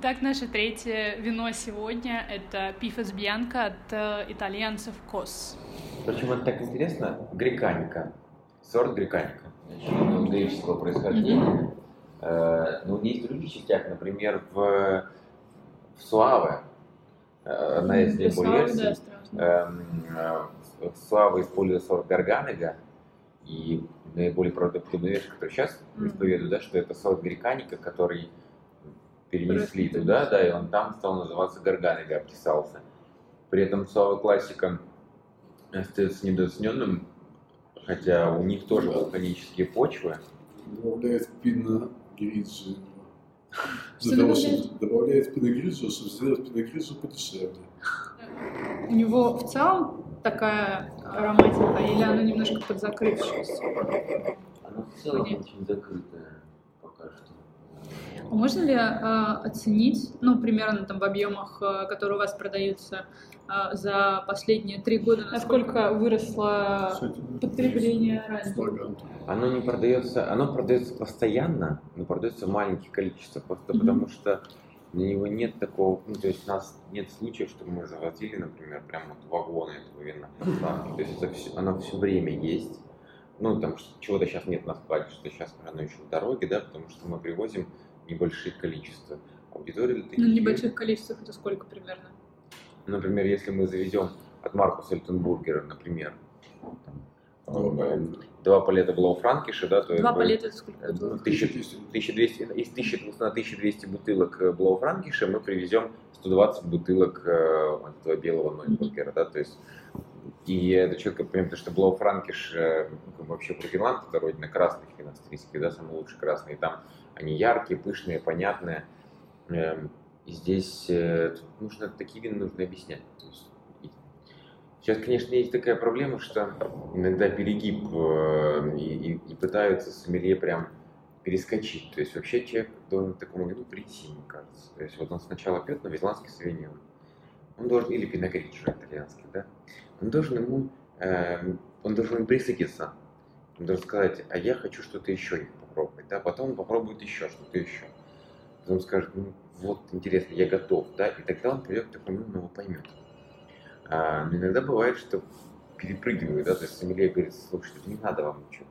Итак, наше третье вино сегодня — это пифос бьянка от э, итальянцев Кос. Причем это так интересно, греканика, сорт греканика, греческого происхождения. Э, но есть в других частях, например, в, в Суаве, э, одна из наиболее версий, эм, э, Суава использует сорт Гарганега, и наиболее правдоподобная версия, которую сейчас исповедую, да, что это сорт греканика, который перенесли Просто туда, да, и он там стал называться Гарганега, обтесался. При этом Суава классика остается недооцененным, хотя у них тоже вулканические почвы. Добавляет пина гриджи. Для того, чтобы добавляет пиногриджу, чтобы сделать пиногриджу подешевле. У него в целом такая ароматика, или она немножко подзакрывшаяся? Она в целом очень закрытая. А можно ли э, оценить, ну, примерно там в объемах, э, которые у вас продаются э, за последние три года, насколько выросло потребление ранее? Оно не продается, оно продается постоянно, но продается в маленьких количествах, просто mm-hmm. потому что для него нет такого, ну, то есть у нас нет случаев, чтобы мы завозили, например, прям вот вагоны этого вина. Да, то есть это все, оно все время есть. Ну, там чего-то сейчас нет на складе, что сейчас оно еще в дороге, да, потому что мы привозим небольшие количества. Аудитория для таких... Ну, небольших количествах это сколько примерно? Например, если мы завезем от Маркуса Эльтенбургера, например, там, два палета Блоу-Франкиша, да, то Два палета это сколько? 1200, 1200, из 1200 на 1200 бутылок Блоу-Франкиша мы привезем 120 бутылок э, этого белого Нойнбургера, да, то есть и это четко понимаем, потому что Блоу Франкиш, э, вообще Бургенланд, это родина красных вин австрийских, да, самые лучшие красные, там они яркие, пышные, понятные. Эм, и здесь э, нужно такие вины нужно объяснять. Сейчас, конечно, есть такая проблема, что иногда перегиб э, и, и, и пытаются сомелье прям перескочить. То есть вообще человек должен к такому вину прийти, мне кажется. То есть вот он сначала пьет на визландский савиньон. Он должен, или пиногриджо итальянский, да? Он должен ему, э, он должен присытиться. Он должен сказать, а я хочу что-то еще попробовать, да, потом он попробует еще что-то еще. Потом скажет, ну вот интересно, я готов, да, и тогда он придет к такому, ну, его поймет. А, но иногда бывает, что перепрыгивает, да, то есть сомелье говорит, слушайте, не надо вам ничего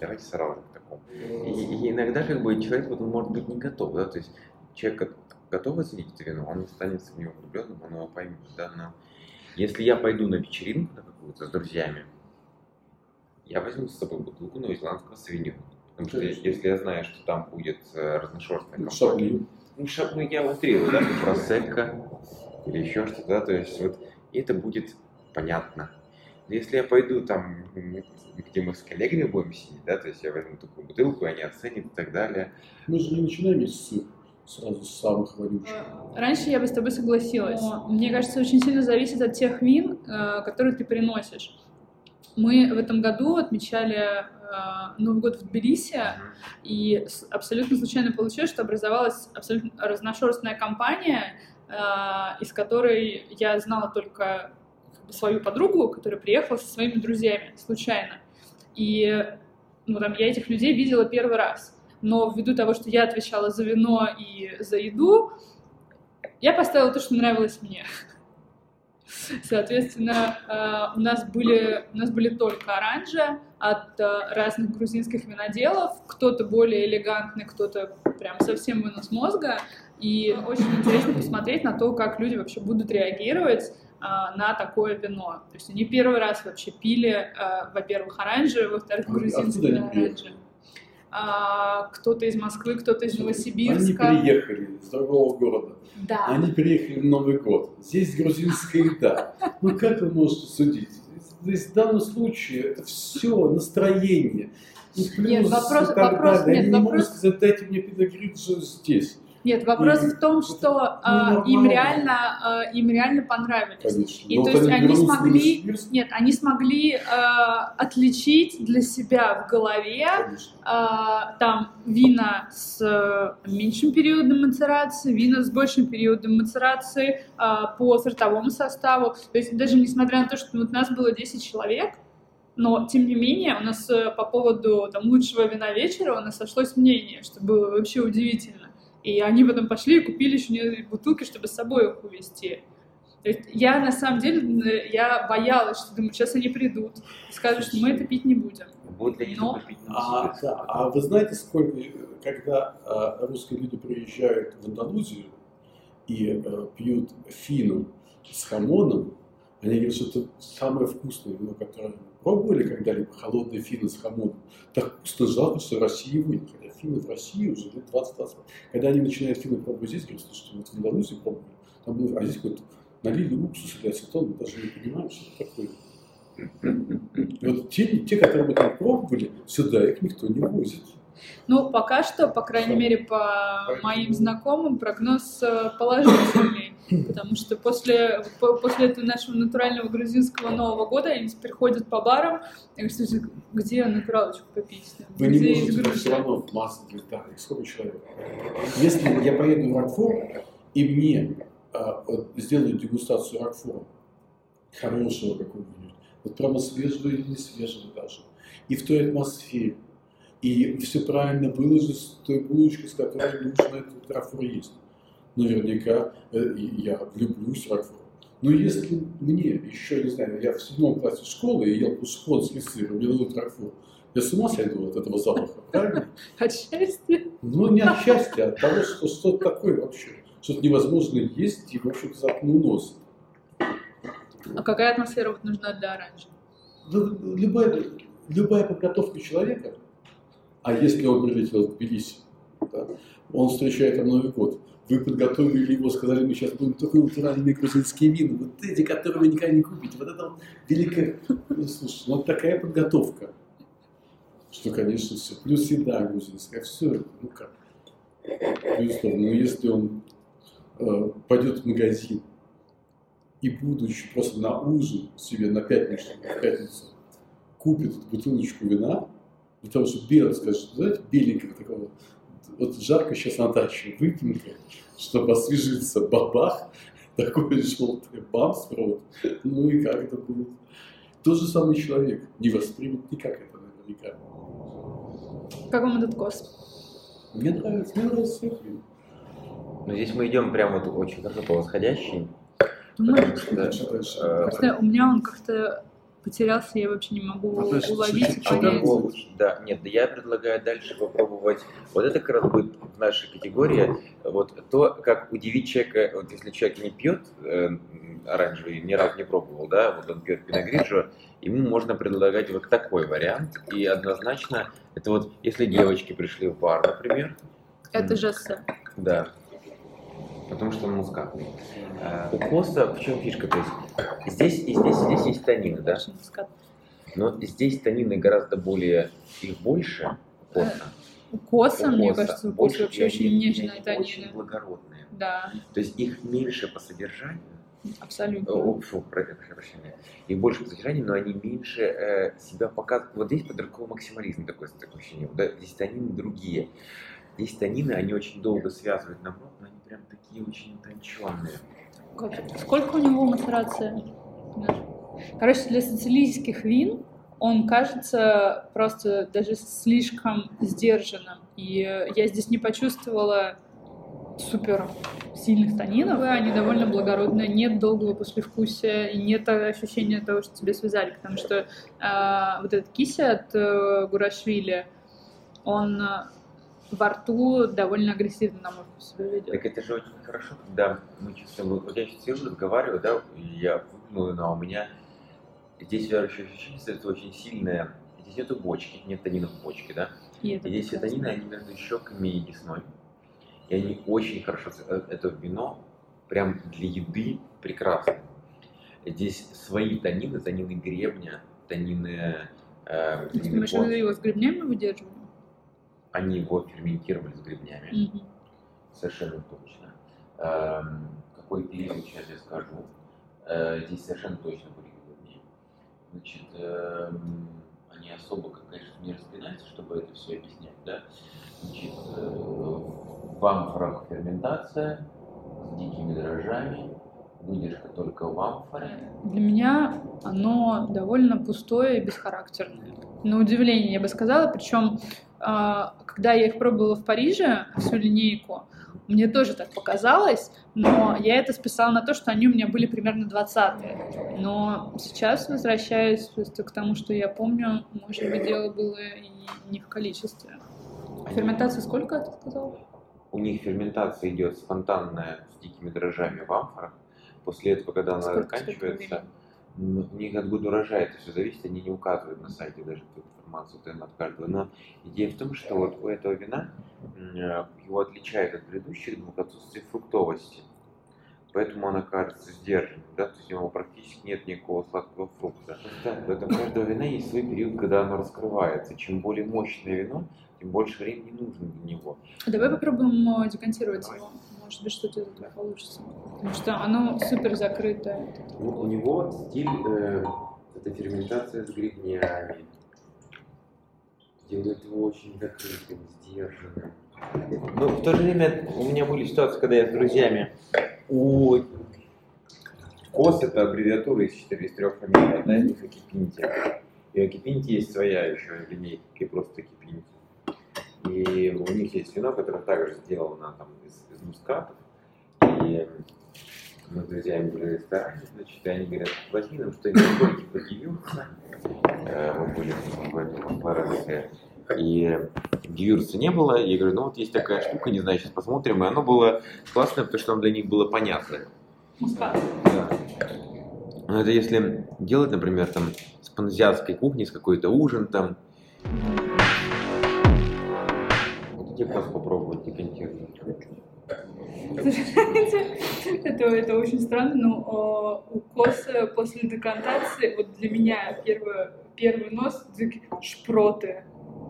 давайте сразу к такому. И, и иногда как бы человек вот, он может быть не готов, да, то есть человек готов оценить это вино, он останется в него влюбленным, он его поймет, да, но если я пойду на вечеринку на какую-то с друзьями, я возьму с собой бутылку новозеландского савиньона. Потому что Конечно. если я знаю, что там будет э, разношерстная ну, компания, ну, шаг, ну, я утрирую, да, просекка или еще что-то, да, то есть вот это будет понятно. Но если я пойду там, где мы с коллегами будем сидеть, да, то есть я возьму такую бутылку, они оценят и так далее. Мы же не начинаем с сразу с самых вонючих. Раньше я бы с тобой согласилась. Но мне кажется, очень сильно зависит от тех вин, э, которые ты приносишь. Мы в этом году отмечали Новый год в Тбилиси, и абсолютно случайно получилось, что образовалась абсолютно разношерстная компания, э, из которой я знала только свою подругу, которая приехала со своими друзьями случайно. И ну, там, я этих людей видела первый раз. Но ввиду того, что я отвечала за вино и за еду, я поставила то, что нравилось мне. Соответственно, э, у нас были, у нас были только оранжи от э, разных грузинских виноделов. Кто-то более элегантный, кто-то прям совсем вынос мозга. И очень интересно посмотреть на то, как люди вообще будут реагировать э, на такое вино. То есть они первый раз вообще пили, во-первых, оранжи, во-вторых, а грузинские оранжи а, кто-то из Москвы, кто-то из Новосибирска. Они приехали из другого города. Да. Они приехали в Новый год. Здесь грузинская еда. Ну как вы можете судить? Здесь в данном случае это все настроение. И плюс нет, вопрос, вопрос, далее. нет, вопрос... не могут сказать, дайте мне педагогицию здесь. Нет, вопрос и, в том, что э, им реально э, им реально понравились. Конечно. И Но то есть они смогли, нет, они смогли э, отличить для себя в голове э, там вина с э, меньшим периодом мацерации, вина с большим периодом мацерации э, по сортовому составу. То есть даже несмотря на то, что вот нас было 10 человек, но, тем не менее, у нас по поводу там, лучшего вина вечера у нас сошлось мнение, что было вообще удивительно. И они потом пошли и купили еще бутылки, чтобы с собой их увезти. То есть я на самом деле, я боялась, что думаю, сейчас они придут и скажут, что мы это пить не будем. Будет ли Но- пить А, да, а вы знаете, сколько, когда а, русские люди приезжают в Андалузию и а, пьют фину с хамоном, они говорят, что это самое вкусное вино, которое они пробовали когда-либо, холодное фино с хамоном. Так вкусно, жалко, что в России его нет. Хотя финны в России уже лет 20-20. Когда они начинают финны пробовать здесь, говорят, слушайте, вот в Андалузии пробовали, там было, а здесь вот налили уксус или ацетон, мы даже не понимаем, что это такое. И вот те, те, которые мы там пробовали, сюда их никто не возит. Ну, пока что, по крайней мере, по моим знакомым, прогноз э, положительный. Потому что после, по- после этого нашего натурального грузинского Нового года они приходят по барам и говорят, «Слушайте, где натуралочку попить? Вы не Где из можете Грузии?» все равно в массы Британии. Сколько человек? Если я поеду в Рокфор, и мне а, вот сделают дегустацию Рокфора, хорошего какого-нибудь, вот прямо свежего или не свежего даже, и в той атмосфере, и все правильно выложить с той булочкой, с которой нужно этот Рокфор есть. Наверняка э, я влюблюсь в Рокфор. Но если мне еще, не знаю, я в седьмом классе школы и ел шкотский сыр, и мне дадут Рокфор, я с ума сойду от этого запаха, правильно? От счастья. Ну, не от счастья, а от того, что что-то такое вообще. Что-то невозможно есть и, в общем-то, заткнул нос. А какая атмосфера вот нужна для оранжа? Ну, любая, любая подготовка человека, а если он прилетел в Тбилиси, да, он встречает там Новый год, вы подготовили его, сказали, мы сейчас будем только натуральные грузинские вина, вот эти, которые вы никогда не купите, вот это вот великая... Ну, слушай, ну, вот такая подготовка, что, конечно, все. Плюс еда грузинская, все это, ну как, безусловно. Но если он э, пойдет в магазин и, будучи просто на ужин себе на пятницу, в пятницу купит бутылочку вина, для того, чтобы белый, скажет, знаете, беленького такого, вот жарко сейчас на даче, выпьем-ка, чтобы освежиться, бабах, такой желтый бамс рот, ну и как это будет? Тот же самый человек не воспримет никак это наверняка. Как вам этот кос? Мне нравится, мне нравится всех вин. Но здесь мы идем прямо вот очень хорошо по восходящей. Ну, что, э, у меня он как-то потерялся, я вообще не могу А, есть, уловить понять. Да, нет, да я предлагаю дальше попробовать. Вот это как раз будет в нашей категории. Вот то, как удивить человека, вот если человек не пьет э, оранжевый, ни разу не пробовал, да, вот он пьет пиногриджо, ему можно предлагать вот такой вариант. И однозначно, это вот если девочки пришли в бар, например, Это же да, потому что он мускатный. Э, У коса в чем фишка? То есть здесь и здесь, и здесь есть танины, да? Но здесь танины гораздо более, их больше, коса. У коса, У мне коса кажется, у больше, коса вообще и очень нежные танины. Очень благородные. Да, То есть их меньше по содержанию, абсолютно. о, фу, про- прошу прощения, их больше по содержанию, но они меньше э, себя показывают. Вот здесь подростковый максимализм такой, такое ощущение. Да, здесь танины другие. Здесь танины, они очень долго связывают нам рот, но они прям такие очень утонченные. Сколько у него мацерация? Короче, для сицилийских вин он кажется просто даже слишком сдержанным. И я здесь не почувствовала супер сильных танинов. Они довольно благородные, нет долгого послевкусия и нет ощущения того, что тебе связали. Потому что э, вот этот кися от э, Гурашвили, он во рту довольно агрессивно, на мой вкус, себя ведет. Так это же очень хорошо, когда мы чувствуем, вот я сейчас сижу, разговариваю, да, я выпнул, но у меня здесь еще ощущение что очень сильное. Здесь нету бочки, нет танинов в бочке, да? И это И здесь танины, они между щеками и десной. И они очень хорошо, э, это вино прям для еды прекрасно. Здесь свои танины, танины гребня, танины, э, Ты танины думаешь, босс. вы его с грибнями выдерживали? Они его ферментировали с гребнями. Мгм. Совершенно точно. Эм, какой период сейчас я скажу. Э, здесь совершенно точно были грибни. Значит, эм, они особо, конечно, не распинаются, чтобы это все объяснять, да. Значит, э, в амфорах ферментация с дикими дрожжами, выдержка только в амфоре. Для меня оно довольно пустое и бесхарактерное. На удивление, я бы сказала. Причем когда я их пробовала в Париже, всю линейку, мне тоже так показалось, но я это списала на то, что они у меня были примерно 20-е. Но сейчас возвращаюсь просто к тому, что я помню, может быть, дело было и не в количестве. Ферментация сколько, ты сказал? У них ферментация идет спонтанная с дикими дрожжами в амфорах. После этого, когда она Сколько- заканчивается, сколько у них от года урожая это все зависит, они не указывают на сайте даже эту информацию там, от каждого. Но идея в том, что вот у этого вина э, его отличает от предыдущих двух отсутствие фруктовости. Поэтому она кажется сдержанной, да, то есть у него практически нет никакого сладкого фрукта. Да, в этом каждого вина есть свой период, когда оно раскрывается. Чем более мощное вино, тем больше времени нужно для него. Давай попробуем э, декантировать его. Может быть, что-то из этого получится. Потому что оно супер закрытое. Ну, у него стиль, э, это ферментация с грибнями. Делает его очень закрытым, сдержанным. Но в то же время у меня были ситуации, когда я с друзьями у КОС это аббревиатура из, четырех, из трех фамилий, одна из них Акипинти. И у Акипинти есть своя еще линейка, и просто Акипинти. И у них есть вино, которое также сделано там, из, из мускатов. И мы с друзьями были в ресторане, значит, и они говорят, возьми нам что-нибудь типа гивюрса. Э, Мы были в этом Флоренции. И гивюрса не было. Я говорю, ну вот есть такая штука, не знаю, сейчас посмотрим. И оно было классное, потому что оно для них было понятное. Мускат. Да. Ну, это если делать, например, там с паназиатской кухни, с какой-то ужин там. Вот тебе просто попробовать декантировать. это, это очень странно, но э, у коса после декантации, вот для меня первый, первый нос такие шпроты.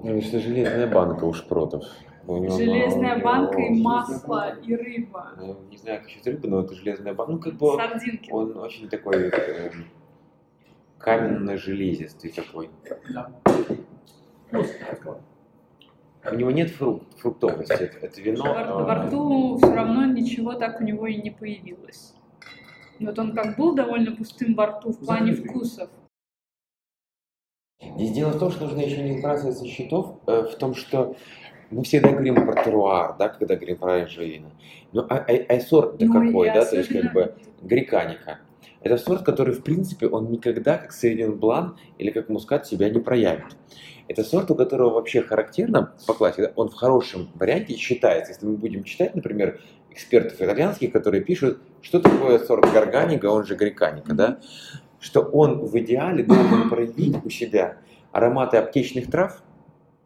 Ну, это железная банка у шпротов. У него Железная мало- банка и масло, и рыба. Ну, Не знаю, как сейчас рыба, но это железная банка. Ну, как бы Сардинки. он очень такой эм, каменно-железистый такой. Да. У него нет фрук- фруктовости. Это, это вино. Во, во рту все равно ничего так у него и не появилось. Вот он как был довольно пустым во рту в плане Закрытый. вкусов. Здесь дело в том, что нужно еще не сбрасывать со счетов э, в том, что мы всегда говорим про теруар, да, когда говорим про вино. Но а, а- а сорт-то Ну, какой, да, то есть особенно- как бы греканика. Это сорт, который, в принципе, он никогда, как Севиньон Блан или как Мускат, себя не проявит. Это сорт, у которого вообще характерно по классике, он в хорошем варианте считается. Если мы будем читать, например, экспертов итальянских, которые пишут, что такое сорт гарганика, он же греканика, да, что он в идеале должен проявить у себя ароматы аптечных трав,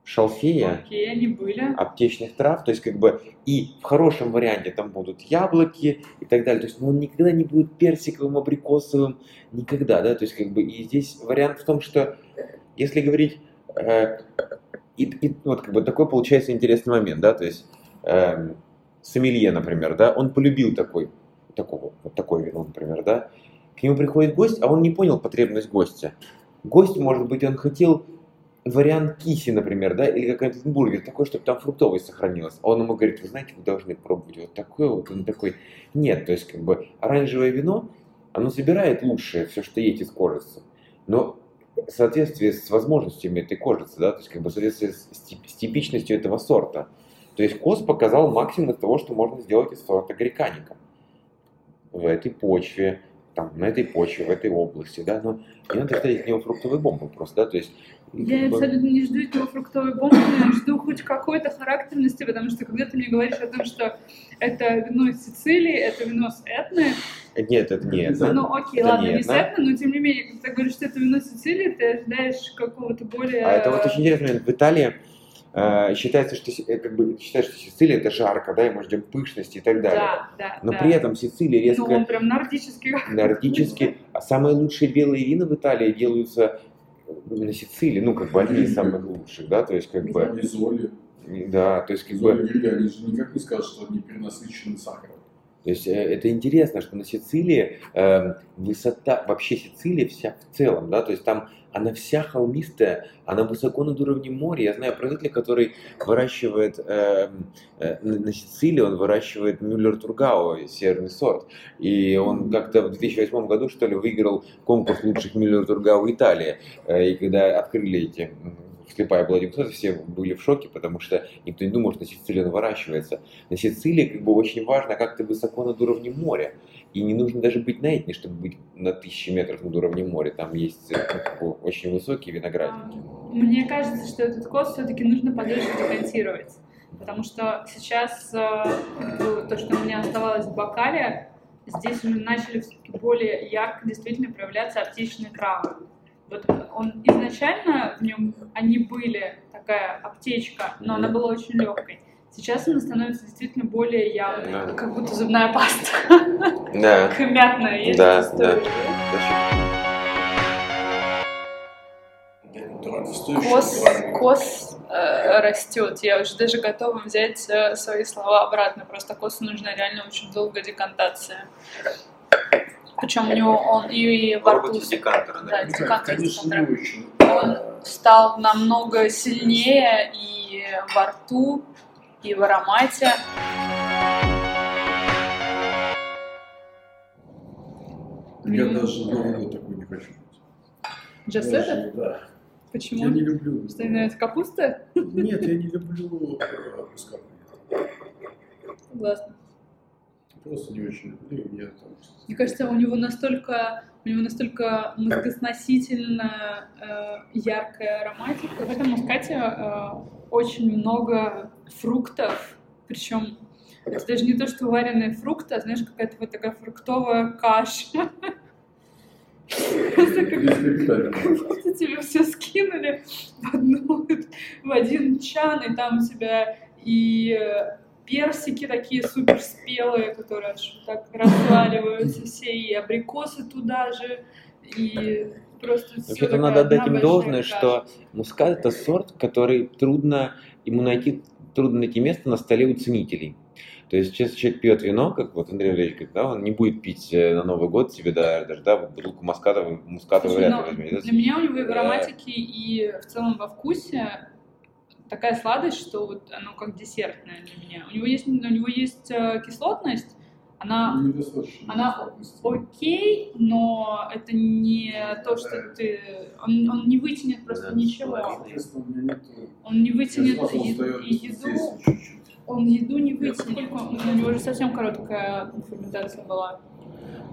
шалфея, Окей, они были. аптечных трав, то есть как бы и в хорошем варианте там будут яблоки и так далее, то есть ну, он никогда не будет персиковым, абрикосовым, никогда, да, то есть как бы и здесь вариант в том, что если говорить, э, и, и вот как бы такой получается интересный момент, да, то есть эм, сомелье, например, да, он полюбил такой, такого, вот такое вино, например, да, к нему приходит гость, а он не понял потребность гостя. Гость, может быть, он хотел вариант киси, например, да, или какой-нибудь бургер, такой, чтобы там фруктовость сохранилась. А он ему говорит, вы знаете, вы должны пробовать вот такое вот, он такой, нет, то есть как бы оранжевое вино, оно забирает лучшее, все, что есть из кожицы, но в соответствии с возможностями этой кожицы, да, то есть как бы в соответствии с, с типичностью этого сорта. То есть Кос показал максимум из того, что можно сделать из сорта греканика в этой почве, там, на этой почве, в этой области, да, но не надо ставить в него фруктовые бомбы просто, да, то есть Я как бы- абсолютно не жду этого фруктовой бомбы, но я жду хоть какой-то характерности, потому что когда ты мне говоришь о том, что это вино из Сицилии, это вино с Этны, Нет, это не это. ну окей, Это ладно, не не с Этна. Этны, но тем не менее, когда ты говоришь, что это вино Сицилии, ты ожидаешь какого-то более... А это вот очень интересный момент. В Италии считается, что э, как бы считается, что Сицилия это жарко, да, и мы ждем пышности и так далее. Да, да, Но да. при этом Сицилия резко Ну, он прям нордический. нордически, а самые лучшие белые вина в Италии делаются на Сицилии, ну как бы одни из самых лучших, да, то есть как бы, да, то есть как бы, они же никак не скажут, что они перенасыщены сахаром. То есть э, это интересно, что на Сицилии э, высота, вообще Сицилия вся в целом, да, то есть там она вся холмистая, она высоко над уровнем моря. Я знаю производителя, который выращивает э, э, на Сицилии, он выращивает Мюллер Тургау, северный сорт. И он как-то в 2008 году, что ли, выиграл конкурс лучших Мюллер Тургау Италии. Э, и когда открыли эти слепая была дегустация, все были в шоке, потому что никто не думал, что на Сицилии он выращивается. На Сицилии как бы очень важно, как ты высоко над уровнем моря. И не нужно даже быть на Этне, чтобы быть на тысячи метров над уровнем моря. Там есть э, ну, как бы, очень высокие виноградники. Мне кажется, что этот код все-таки нужно подольше декантировать. Потому что сейчас э, то, что у меня оставалось в бокале, здесь уже начали более ярко действительно проявляться аптечные травы. Вот он изначально в нем они были такая аптечка, но она была очень легкой. Сейчас она становится действительно более явной, Да. как будто зубная паста. Да. Мятная есть Да, история. Кос, кос э, растет. Я уже даже готова взять э, свои слова обратно. Просто косу нужна реально очень долгая декантация. Причем у него он и во рту декантера, Да, да. декантер Конечно, не очень. он стал намного сильнее и во рту, и в аромате. Я Мгм. даже нового такой не хочу. Джассета? Даже, Да. Почему? Я не люблю. Что, не нравится капуста? Нет, я не люблю э, мускатный. Согласна. Просто не очень люблю. и Мне там... Мне кажется, у него настолько, у него настолько мозгосносительно э, яркая ароматика. В этом мускате э, очень много фруктов, причем это даже не то, что вареные фрукты, а знаешь, какая-то вот такая фруктовая каша. Просто тебе все скинули в, одну, в один чан, и там у тебя и э, персики такие супер спелые, которые аж так разваливаются все, и абрикосы туда же, и просто все Вообще-то надо отдать им должное, что мускат это сорт, который трудно ему найти, трудно найти место на столе у ценителей. То есть, если человек пьет вино, как вот Андрей Андреевич говорит, да, он не будет пить э, на Новый год себе да, даже да, бутылку муската, муската Слушай, вряд ли возьмет. Для меня у него и в ароматике, и в целом во вкусе такая сладость, что вот оно как десертное для меня. У него есть, у него есть э, кислотность, она. Она окей, но это не то, что ты... Он, он не вытянет просто Да, ничего. Он не вытянет и здесь еду, он еду не вытянет. У него же совсем короткая ферментация была.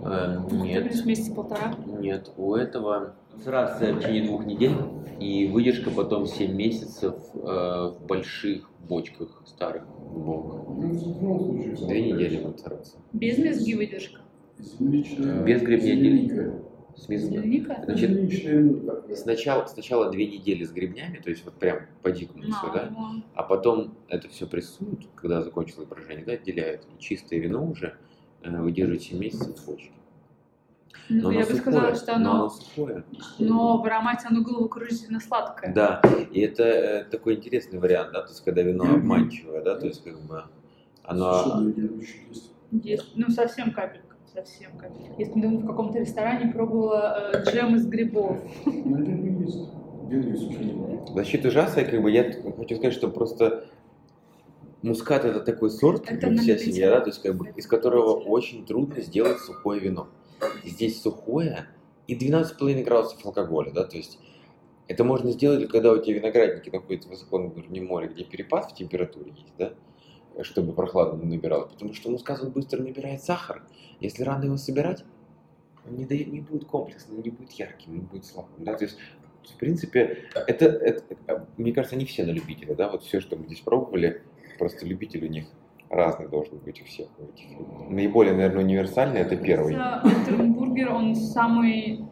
Э, Нет, месяца полтора. нет, у этого срация в течение двух недель, и выдержка потом 7 месяцев э, в больших бочках старых глубоких. Ну, в Две недели сраться. Без мезги выдержка. Без гребня земляника. С. Земляника? Значит, Сначала, сначала две недели с гребнями, то есть вот прям по дикому все, да? Ну, А потом это все прессуют, когда закончилось брожение, да, отделяют. И чистое вино уже э, выдерживает 7 месяцев в бочке. Ну, я бы сухое, сказала, что но оно оно... сухое. Но в аромате оно головокружительно сладкое. Да, и это э, такой интересный вариант, да, то есть когда вино обманчивое, да, то есть как бы оно... есть. Есть, ну, совсем капелька. Совсем капелька. Я недавно в каком-то ресторане пробовала э, джем из грибов. Наверное, есть. Белые сухие. В защиту жаса, я как бы, я хочу сказать, что просто мускат это такой сорт, как Это на вся семья, да, то есть как бы, Это из которого очень трудно сделать сухое вино. Здесь сухое и 12,5 градусов алкоголя, да, то есть это можно сделать, когда у тебя виноградники находятся высоко над уровнем моря, где перепад в температуре есть, да, чтобы прохладно набирал, потому что мускат он быстро набирает сахар. Если рано его собирать, он не, дает, не будет комплексным, не будет ярким, не будет слабым, да, то есть в принципе, это, это, мне кажется, не все на любителя, да, вот все, что мы здесь пробовали, просто любитель у них разный должен быть у всех. у этих. Наиболее, наверное, универсальный это первый. Альтернбургер, он самый,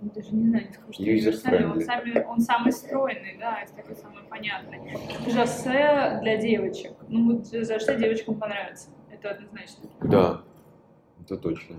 ну, даже не знаю, не скажу, что универсальный, он, самый, он самый стройный, да, и такой самый понятный. Жасе для девочек. Ну вот Жасе девочкам понравится, это однозначно. Да, это точно.